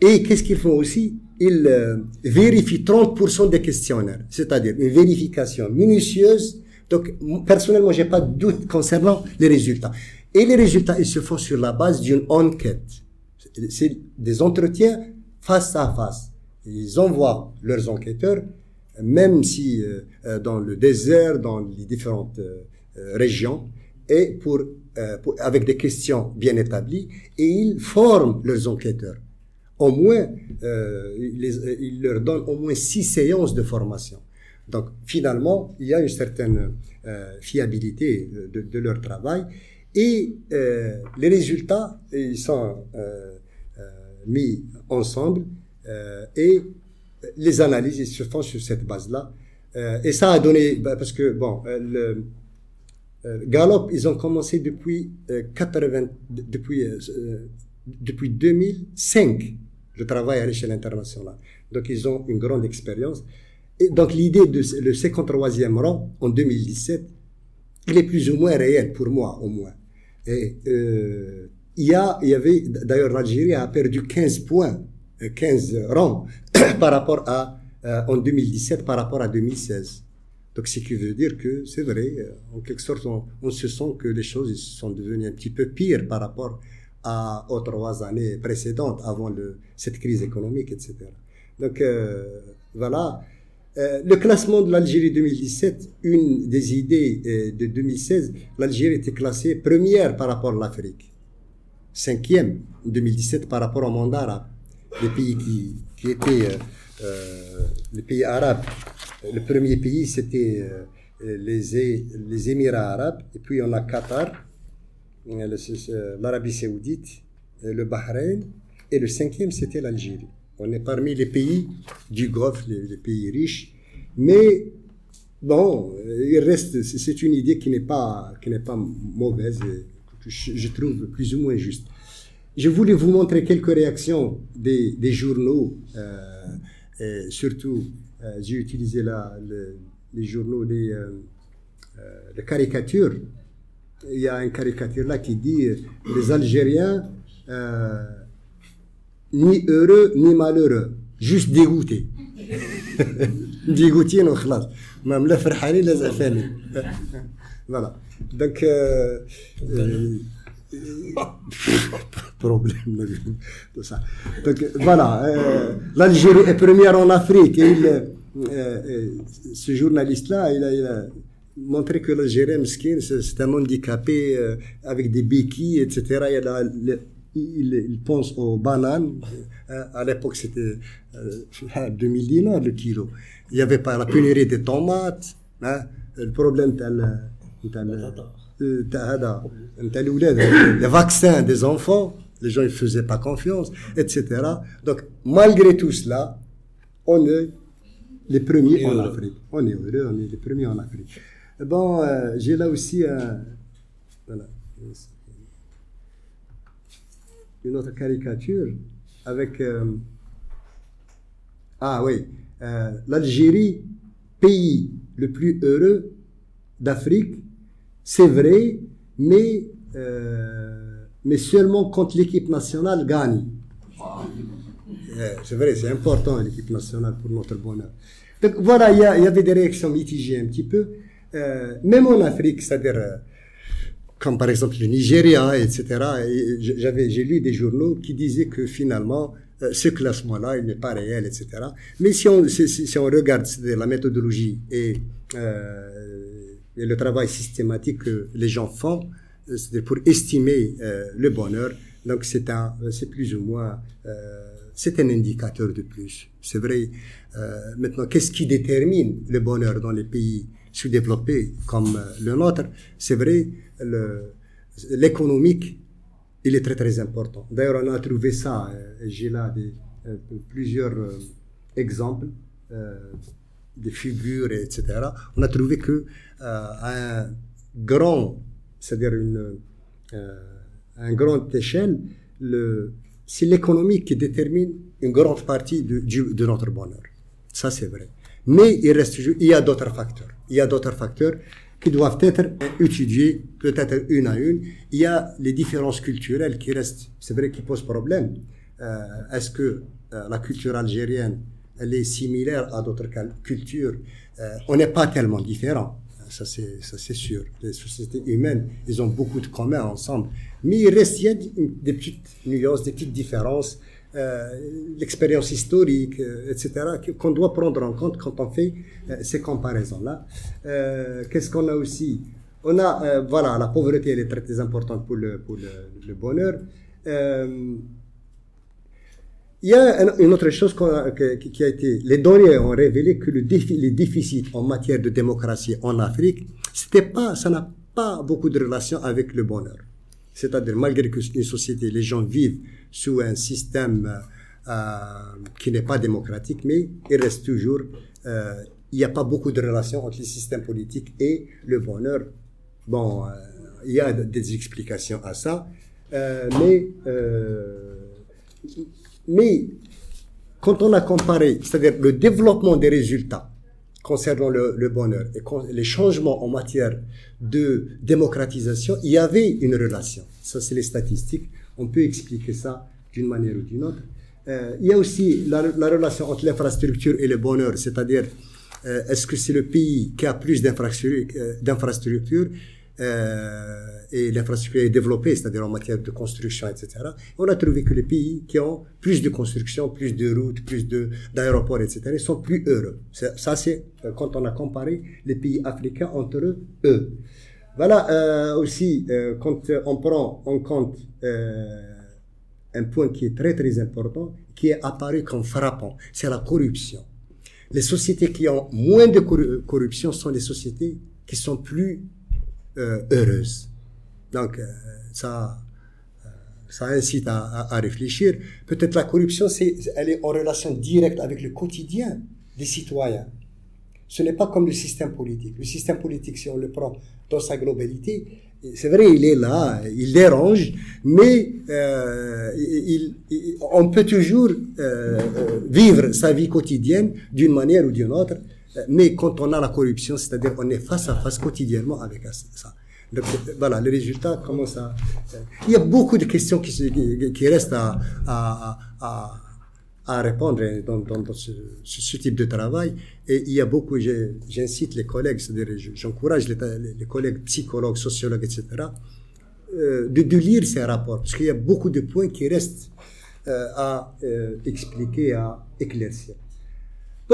Et qu'est-ce qu'ils font aussi? Ils euh, vérifient 30% des questionnaires, c'est-à-dire une vérification minutieuse. Donc, personnellement, j'ai pas de doute concernant les résultats. Et les résultats, ils se font sur la base d'une enquête. C'est des entretiens face à face. Ils envoient leurs enquêteurs, même si euh, euh, dans le désert, dans les différentes euh, régions, et pour, pour, avec des questions bien établies, et ils forment leurs enquêteurs. Au moins, ils, les, ils, leur donnent au moins six séances de formation. Donc, finalement, il y a une certaine fiabilité de, de leur travail et euh, les résultats, ils sont euh, euh, mis ensemble euh, et les analyses ils se font sur cette base-là. Euh, et ça a donné, bah, parce que bon, le Gallup, ils ont commencé depuis 80, depuis depuis 2005 le travail à l'échelle internationale. Donc ils ont une grande expérience. Et donc l'idée de le 53e rang en 2017, il est plus ou moins réel pour moi au moins. Et euh, il, y a, il y avait, d'ailleurs, l'Algérie a perdu 15 points, 15 euh, rangs par rapport à, euh, en 2017 par rapport à 2016. Donc, ce qui veut dire que c'est vrai, euh, en quelque sorte, on, se sent que les choses sont devenues un petit peu pires par rapport à, aux trois années précédentes, avant le, cette crise économique, etc. Donc, euh, voilà. Euh, le classement de l'Algérie 2017, une des idées euh, de 2016, l'Algérie était classée première par rapport à l'Afrique, cinquième en 2017 par rapport au monde arabe, les pays qui, qui étaient euh, euh les pays arabes. Le premier pays c'était les, les Émirats arabes, et puis on a Qatar, l'Arabie saoudite, le Bahreïn, et le cinquième c'était l'Algérie. On est parmi les pays du Golfe, les, pays riches. Mais bon, il reste, c'est une idée qui n'est pas, qui n'est pas mauvaise, je, trouve plus ou moins juste. Je voulais vous montrer quelques réactions des, journaux, euh, surtout, euh, j'ai utilisé là les journaux des, euh, euh caricatures. Il y a une caricature là qui dit les Algériens ni heureux ni malheureux, juste dégoûté. dégoûté, non, خلاص. Même la فرحاني لا زعفاني. Voilà. Donc, euh, euh, problème tout ça. Donc voilà, euh, l'Algérie est première en Afrique et il, euh, euh, ce journaliste-là, il a, il a montré que l'Algérie, c'est un handicapé euh, avec des béquilles, etc. Il y a la, il, il, pense aux bananes. Euh, à l'époque, c'était euh, 2000 dinars le kilo. Il n'y avait pas la pénurie des tomates. Hein, le problème, les vaccins des enfants, les gens ne faisaient pas confiance, etc. Donc, malgré tout cela, on est les premiers en Afrique. On est heureux, on est les premiers en Afrique. Bon, euh, j'ai là aussi un. Voilà une autre caricature avec... Euh, ah oui, euh, l'Algérie, pays le plus heureux d'Afrique, c'est vrai, mais, euh, mais seulement quand l'équipe nationale gagne. c'est vrai, c'est important l'équipe nationale pour notre bonheur. Donc voilà, il y, y, avait des réactions mitigées un petit peu. Euh, même en Afrique, c'est-à-dire comme par exemple le Nigeria, etc. J'avais, j'ai lu des journaux qui disaient que finalement, euh, ce classement-là, il n'est pas réel, etc. Mais si on, si, on regarde la méthodologie et, euh, et, le travail systématique que les gens font, euh, c'est pour estimer le bonheur, donc c'est un, c'est plus ou moins c'est un indicateur de plus. C'est vrai. Maintenant, qu'est-ce qui détermine le bonheur dans les pays sous-développés comme le nôtre? C'est vrai, l'économique, il est très très important. D'ailleurs, on a trouvé ça. J'ai là des, plusieurs exemples, des figures, etc. On a trouvé que un grand, c'est-à-dire une à grande échelle, c'est l'économie qui détermine une grande partie de, de notre bonheur. Ça, c'est vrai. Mais il reste il y a d'autres facteurs. Il y a d'autres facteurs qui doivent être étudiés, peut-être une à une. Il y a les différences culturelles qui restent, c'est vrai, qui posent problème. Euh, est-ce que euh, la culture algérienne, elle est similaire à d'autres cultures? Euh, On n'est pas tellement différents ça c'est sûr. Les sociétés humaines, ils ont beaucoup de communs ensemble. Mais il reste, des petites nuances, des petites différences, euh, l'expérience historique, euh, etc., qu'on doit prendre en compte quand on fait euh, ces comparaisons-là. Qu'est-ce qu'on a aussi? On a, voilà, la pauvreté, elle est très, importante pour le, pour le bonheur. Il y a une autre chose qui a été, les données ont révélé que le défi, les déficits en matière de démocratie en Afrique, c'était pas, ça n'a pas beaucoup de relation avec le bonheur. C'est-à-dire, malgré que une société, les gens vivent sous un système euh, qui n'est pas démocratique, mais il reste toujours, euh, il n'y a pas beaucoup de relation entre le système politique et le bonheur. Bon, euh, il y a des explications à ça, euh, mais euh, mais quand on a comparé, c'est-à-dire le développement des résultats concernant le, bonheur et les changements en matière de démocratisation, il y avait une relation. Ça, c'est les statistiques. On peut expliquer ça d'une manière ou d'une autre. Euh, il y a aussi la, relation entre l'infrastructure et le bonheur, c'est-à-dire euh, est-ce que c'est le pays qui a plus d'infrastructures euh, et l'infrastructure est développée, c'est-à-dire en matière de construction, etc. On a trouvé que les pays qui ont plus de construction, plus de routes, plus d'aéroports, etc., sont plus heureux. Ça, c'est euh, quand on a comparé les pays africains entre eux. Voilà euh, aussi euh, quand on prend en compte euh, un point qui est très très important, qui est apparu comme frappant, c'est la corruption. Les sociétés qui ont moins de corruption sont les sociétés qui sont plus euh, heureuse. Donc, euh, ça, euh, ça incite à, réfléchir. Peut-être la corruption, c'est, elle est en relation directe avec le quotidien des citoyens. Ce n'est pas comme le système politique. Le système politique, si on le prend dans sa globalité, c'est vrai, il est là, il dérange, mais on peut toujours vivre sa vie quotidienne d'une manière ou d'une autre mais quand on a la corruption, c'est-à-dire on est face à face quotidiennement avec ça. Donc voilà, le résultat commence à... Il y a beaucoup de questions qui, qui restent à, à, à, à répondre dans, dans, ce, ce, type de travail. Et il y a beaucoup, j'incite les collègues, c'est-à-dire j'encourage les, les, collègues psychologues, sociologues, etc., euh, de, de, lire ces rapports, parce qu'il y a beaucoup de points qui restent euh, à euh, expliquer, à éclaircir.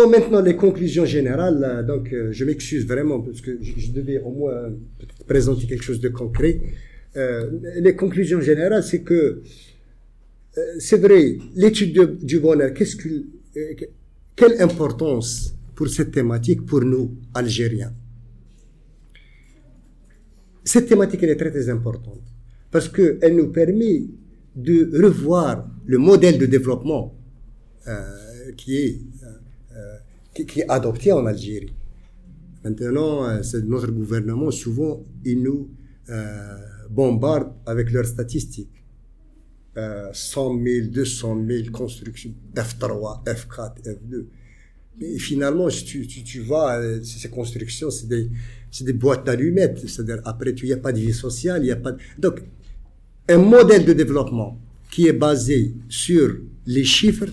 Maintenant, les conclusions générales. Euh, donc, euh, je m'excuse vraiment parce que je, devais au moins présenter quelque chose de concret. Euh, les conclusions générales, c'est que c'est vrai, l'étude du bonheur, quelle importance pour cette thématique pour nous, Algériens? Cette thématique, elle est très, très importante parce qu'elle nous permet de revoir le modèle de développement qui est qui, est adopté en Algérie. Maintenant, euh, notre gouvernement, souvent, il nous euh, avec leurs statistiques. Euh, 100 000, 200 000 constructions, F3, F4, F2. Mais finalement, si tu, tu, tu vois, euh, ces constructions, c'est des, boîtes d'allumettes. C'est-à-dire, après, il n'y a pas de vie sociale, il a pas de... Donc, un modèle de développement qui est basé sur les chiffres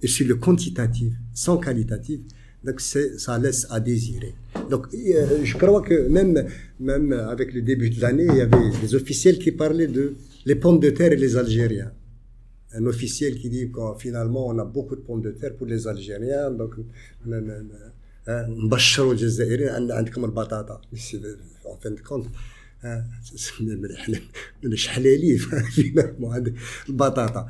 et sur le quantitatif, sans qualitatif, donc ça laisse à désirer. Donc euh, je crois que même, même avec le début de l'année, il y avait des officiels qui parlaient de les pommes de terre et les Algériens. Un officiel qui dit que finalement on a beaucoup de pommes de terre pour les Algériens, donc نبشروا الجزائريين عندكم البطاطا en fin de compte من الحلالين finalement البطاطا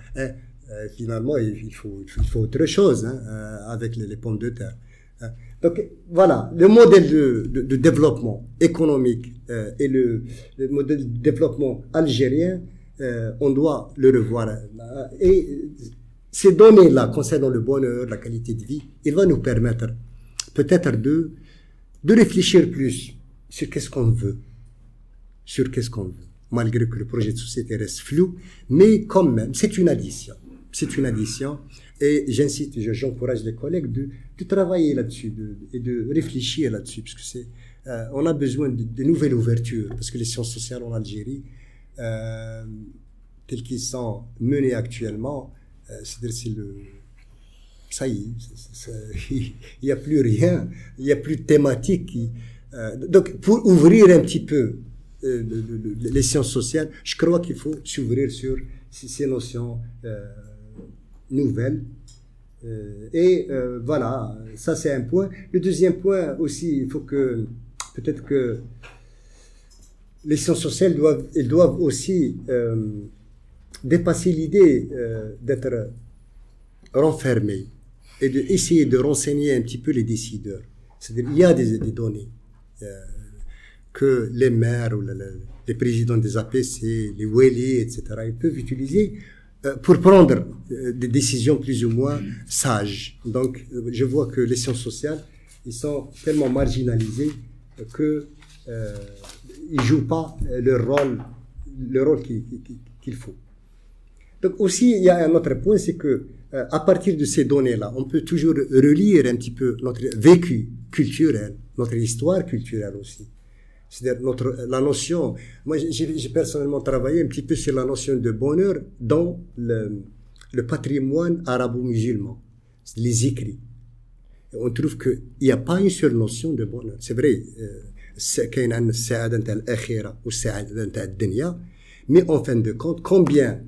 euh, finalement, il faut, il faut autre chose hein, euh, avec les, pommes de terre. Hein. Donc voilà, le modèle de, de, développement économique euh, et le, le, modèle de développement algérien, on doit le revoir. Et ces données-là concernant le bonheur, la qualité de vie, il va nous permettre peut-être de, de réfléchir plus sur qu'est-ce qu'on veut, sur qu'est-ce qu'on veut, malgré que le projet de société reste flou, mais quand même, c'est une addition c'est une addition. Et j'incite, j'encourage les collègues de, de travailler là-dessus et de réfléchir là-dessus, parce que c'est, euh, on a besoin de, nouvelles ouvertures, parce que les sciences sociales en Algérie, euh, telles qu'elles sont menées actuellement, euh, c'est le, ça y est, il n'y a plus rien, il n'y a plus de thématique. euh, donc, pour ouvrir un petit peu les sciences sociales, je crois qu'il faut s'ouvrir sur ces notions. Nouvelles. Euh, et euh, voilà, ça c'est un point. Le deuxième point aussi, il faut que peut-être que les sciences sociales doivent, doivent aussi euh, dépasser l'idée d'être renfermées et d'essayer de, renseigner un petit peu les décideurs. C'est-à-dire, il y a des, données que les maires ou les présidents des APC, les WELI, etc., ils peuvent utiliser pour prendre euh, des décisions plus ou moins sages. Donc, euh, je vois que les sciences sociales, ils sont tellement marginalisés que euh, ils jouent pas leur rôle, le rôle qu'il faut. Donc aussi, il y a un autre point, c'est que à partir de ces données-là, on peut toujours relire un petit peu notre vécu culturel, notre histoire culturelle aussi. C'est-à-dire notre, la notion, moi j'ai personnellement travaillé un petit peu sur la notion de bonheur dans le, le patrimoine arabo-musulman, les écrits. on trouve qu'il n'y a pas une seule notion de bonheur. C'est vrai, كاين عندنا السعادة نتاع الآخرة والسعادة نتاع الدنيا mais en fin de compte combien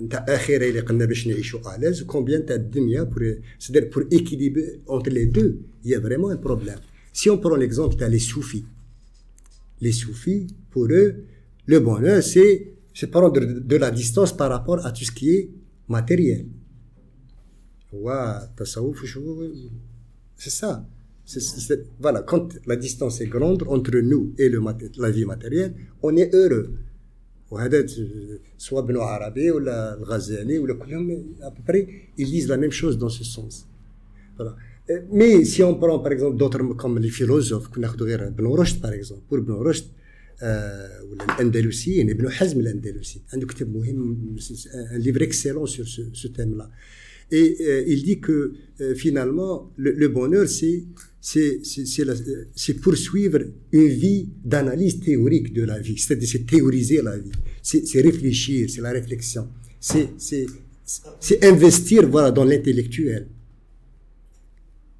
نتاع الآخرة اللي قلنا باش نعيشوا à l'aise combien نتاع الدنيا pour c'est-à-dire pour équilibrer entre les deux il y a vraiment un problème si on prend l'exemple تاع les soufis les soufis, pour eux, le bonheur, c'est prendre de, la distance par rapport à tout ce qui est matériel. C'est ça. voilà, quand la distance est grande entre nous et le, la vie matérielle, on est heureux. soit Benoît Arabi ou la Ghazali ou le à peu près, ils disent la même chose dans ce sens. Voilà. Mais si on prend par exemple d'autres comme les philosophes, Ibn Rushd par exemple, pour Ibn Rushd, l'Andalousie, Ibn Hazm l'Andalousie, un livre excellent sur ce, ce thème-là. Et euh, il dit que euh, finalement, le, le bonheur, c'est c'est poursuivre une vie d'analyse théorique de la vie, c'est-à-dire c'est théoriser la vie, c'est réfléchir, c'est la réflexion, c'est investir voilà dans l'intellectuel.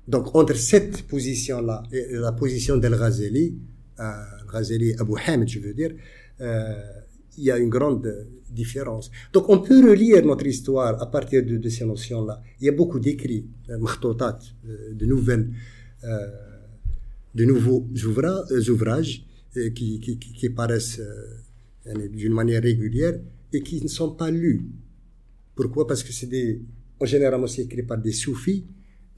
Donc, entre cette position-là et la position d'El Ghazali, euh, Ghazali Abu Hamid, je veux dire, euh, il y a une grande différence. Donc, on peut relire notre histoire à partir de, de ces notions-là. Il y a beaucoup d'écrits, euh, euh de nouvelles, euh, de nouveaux ouvrages, ouvrages qui, qui, qui, paraissent d'une manière régulière et qui ne sont pas lus. Pourquoi? Parce que c'est des, en général, c'est écrit par des soufis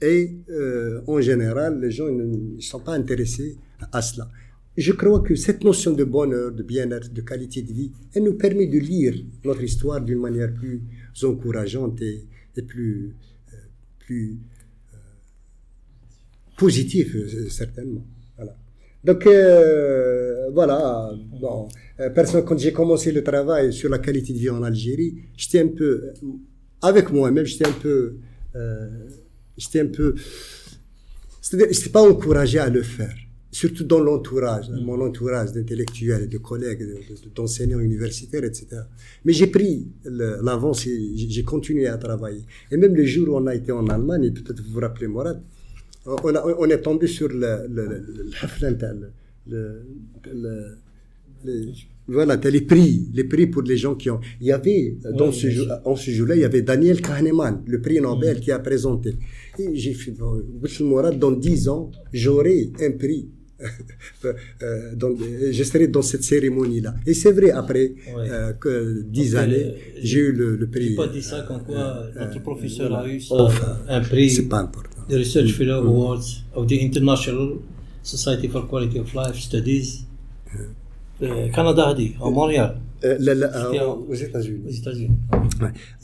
et euh, en général, les gens ne sont pas intéressés à cela. Je crois que cette notion de bonheur, de bien-être, de qualité de vie, elle nous permet de lire notre histoire d'une manière plus encourageante et, plus, euh, plus euh, positive, euh, certainement. Voilà. Donc, euh, voilà. Bon, personne, quand j'ai commencé le travail sur la qualité de vie en Algérie, j'étais un peu, avec moi-même, j'étais un peu j'étais un peu. N'étais pas encouragé à le faire. Surtout dans l'entourage, mm. mon entourage d'intellectuels, de collègues, d'enseignants universitaires, etc. Mais j'ai pris l'avance et j'ai continué à travailler. Et même le jour où on a été en Allemagne, peut-être vous vous rappelez Morad, on, on est tombé sur le, le, le, le, le voilà, t'as les prix, les prix pour les gens qui ont. Il y avait, dans ce jour, en ce jour-là, il y avait Daniel Kahneman, le prix Nobel, mm. qui a présenté. Et j'ai fait, dans dix ans, j'aurai un prix euh, dans, je serai dans cette cérémonie-là. Et c'est vrai, après euh, que dix années, j'ai eu le, le prix. pas dit ça quand quoi notre professeur a eu un prix. C'est pas important. The Research Fellow Awards of the International Society for Quality of Life Studies. Canada, dit, à Montréal. Euh, aux États-Unis.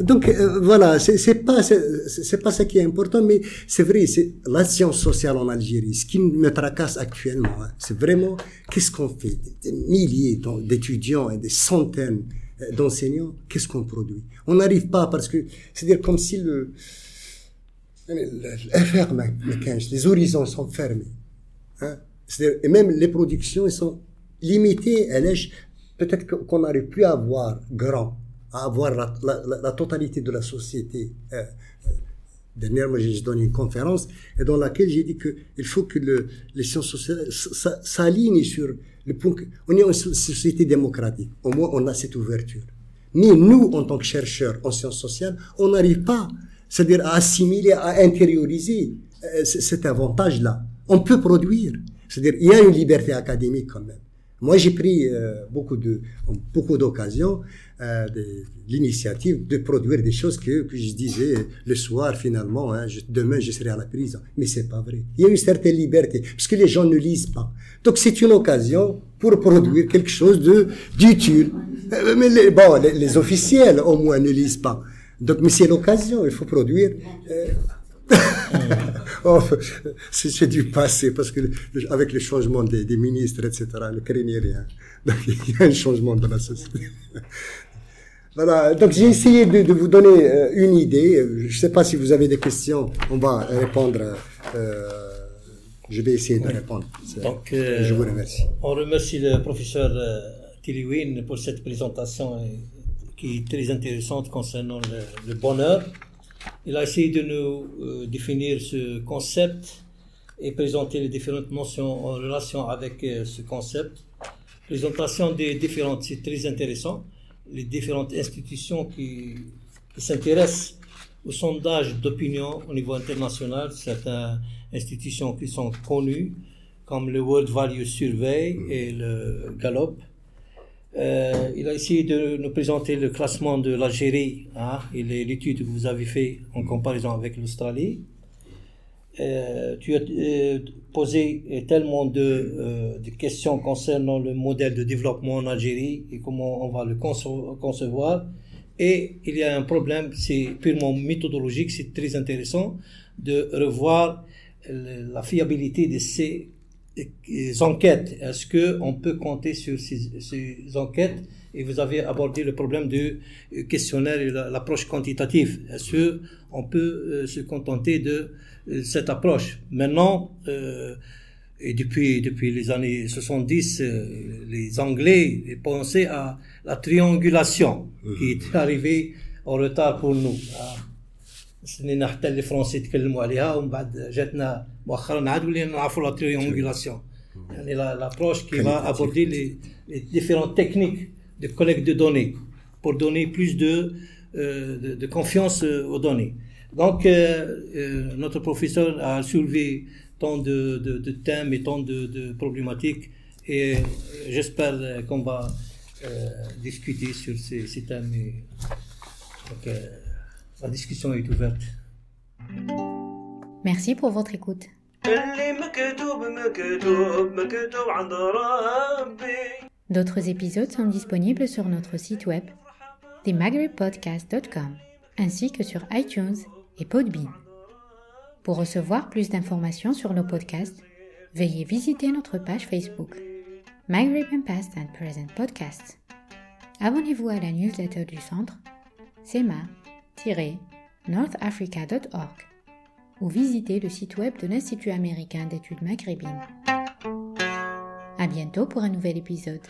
Donc euh, voilà, c'est pas c'est pas ça qui est important, mais c'est vrai, c'est la science sociale en Algérie. Ce qui me tracasse actuellement, hein, c'est vraiment qu'est-ce qu'on fait? Des milliers d'étudiants et des centaines euh, d'enseignants, qu'est-ce qu'on produit? On n'arrive pas parce que c'est-à-dire comme si le, le, les horizons sont fermés. Hein? Et même les productions, elles sont l'âge peut-être qu'on n'arrive plus à voir grand, à avoir la, la, la totalité de la société. Euh, euh, dernièrement, j'ai donné une conférence et dans laquelle j'ai dit qu'il faut que le, les sciences sociales s'alignent sur le point qu'on est une société démocratique. Au moins, on a cette ouverture. Mais nous, en tant que chercheurs en sciences sociales, on n'arrive pas, c'est-à-dire à assimiler, à intérioriser euh, cet avantage-là. On peut produire. C'est-à-dire, il y a une liberté académique quand même. Moi, j'ai pris euh, beaucoup de beaucoup d'occasions, euh, l'initiative de produire des choses que, je disais le soir finalement. Hein, demain, je serai à la prison, mais c'est pas vrai. Il y a une certaine liberté parce que les gens ne lisent pas. Donc, c'est une occasion pour produire quelque chose d'utile. Euh, mais bon, les, officiels au moins ne lisent pas. Donc, mais c'est l'occasion. Il faut produire. oh, c'est du passé, parce que avec le changement des, des ministres, etc., ne craignez rien. Donc, il y a un changement dans la société. Voilà, donc j'ai essayé de, de, vous donner euh, une idée. Je ne sais pas si vous avez des questions, on va répondre. Euh, je vais essayer de répondre. Donc, euh, je vous remercie. On remercie le professeur Tiliwin pour cette présentation qui est très intéressante concernant le, le bonheur. Il a essayé de nous euh, définir ce concept et présenter les différentes notions en relation avec euh, ce concept. Présentation des différentes, c'est très intéressant. Les différentes institutions qui, s'intéressent au sondage d'opinion au niveau international, certaines institutions qui sont connues, comme le World Value Survey et le Gallup, euh, il a essayé de nous présenter le classement de l'Algérie hein, et l'étude que vous avez fait en comparaison avec l'Australie. Euh, tu as euh, posé tellement de, de, questions concernant le modèle de développement en Algérie et comment on va le concevoir. Et il y a un problème, c'est purement méthodologique, c'est très intéressant de revoir la fiabilité de ces enquêtes. Est-ce que on peut compter sur ces, ces, enquêtes Et vous avez abordé le problème du questionnaire et l'approche quantitative? Est-ce que on peut euh, se contenter de euh, cette approche? Maintenant, euh, et depuis depuis les années 70, les Anglais pensaient à la triangulation qui est arrivée en retard pour nous. سنين حتى اللي فرونسي تكلموا عليها ومن بعد جاتنا مؤخرا عاد ولينا نعرفوا لا تريونغولاسيون يعني l'approche qui va aborder les, les différentes techniques de collecte de données pour donner plus de, euh, de, de, confiance euh, aux données. Donc, euh, euh, notre professeur a soulevé tant de, de, de thèmes et tant de, de problématiques et j'espère qu'on va euh, discuter sur ces, ces thèmes. Et, donc, la discussion est ouverte. Merci pour votre écoute. D'autres épisodes sont disponibles sur notre site web themaghribpodcast.com ainsi que sur iTunes et Podbean. Pour recevoir plus d'informations sur nos podcasts, veuillez visiter notre page Facebook Maghreb Past and Present Podcasts. Abonnez-vous à la newsletter du centre SEMA northafrica.org ou visitez le site web de l'Institut américain d'études maghrébines. À bientôt pour un nouvel épisode.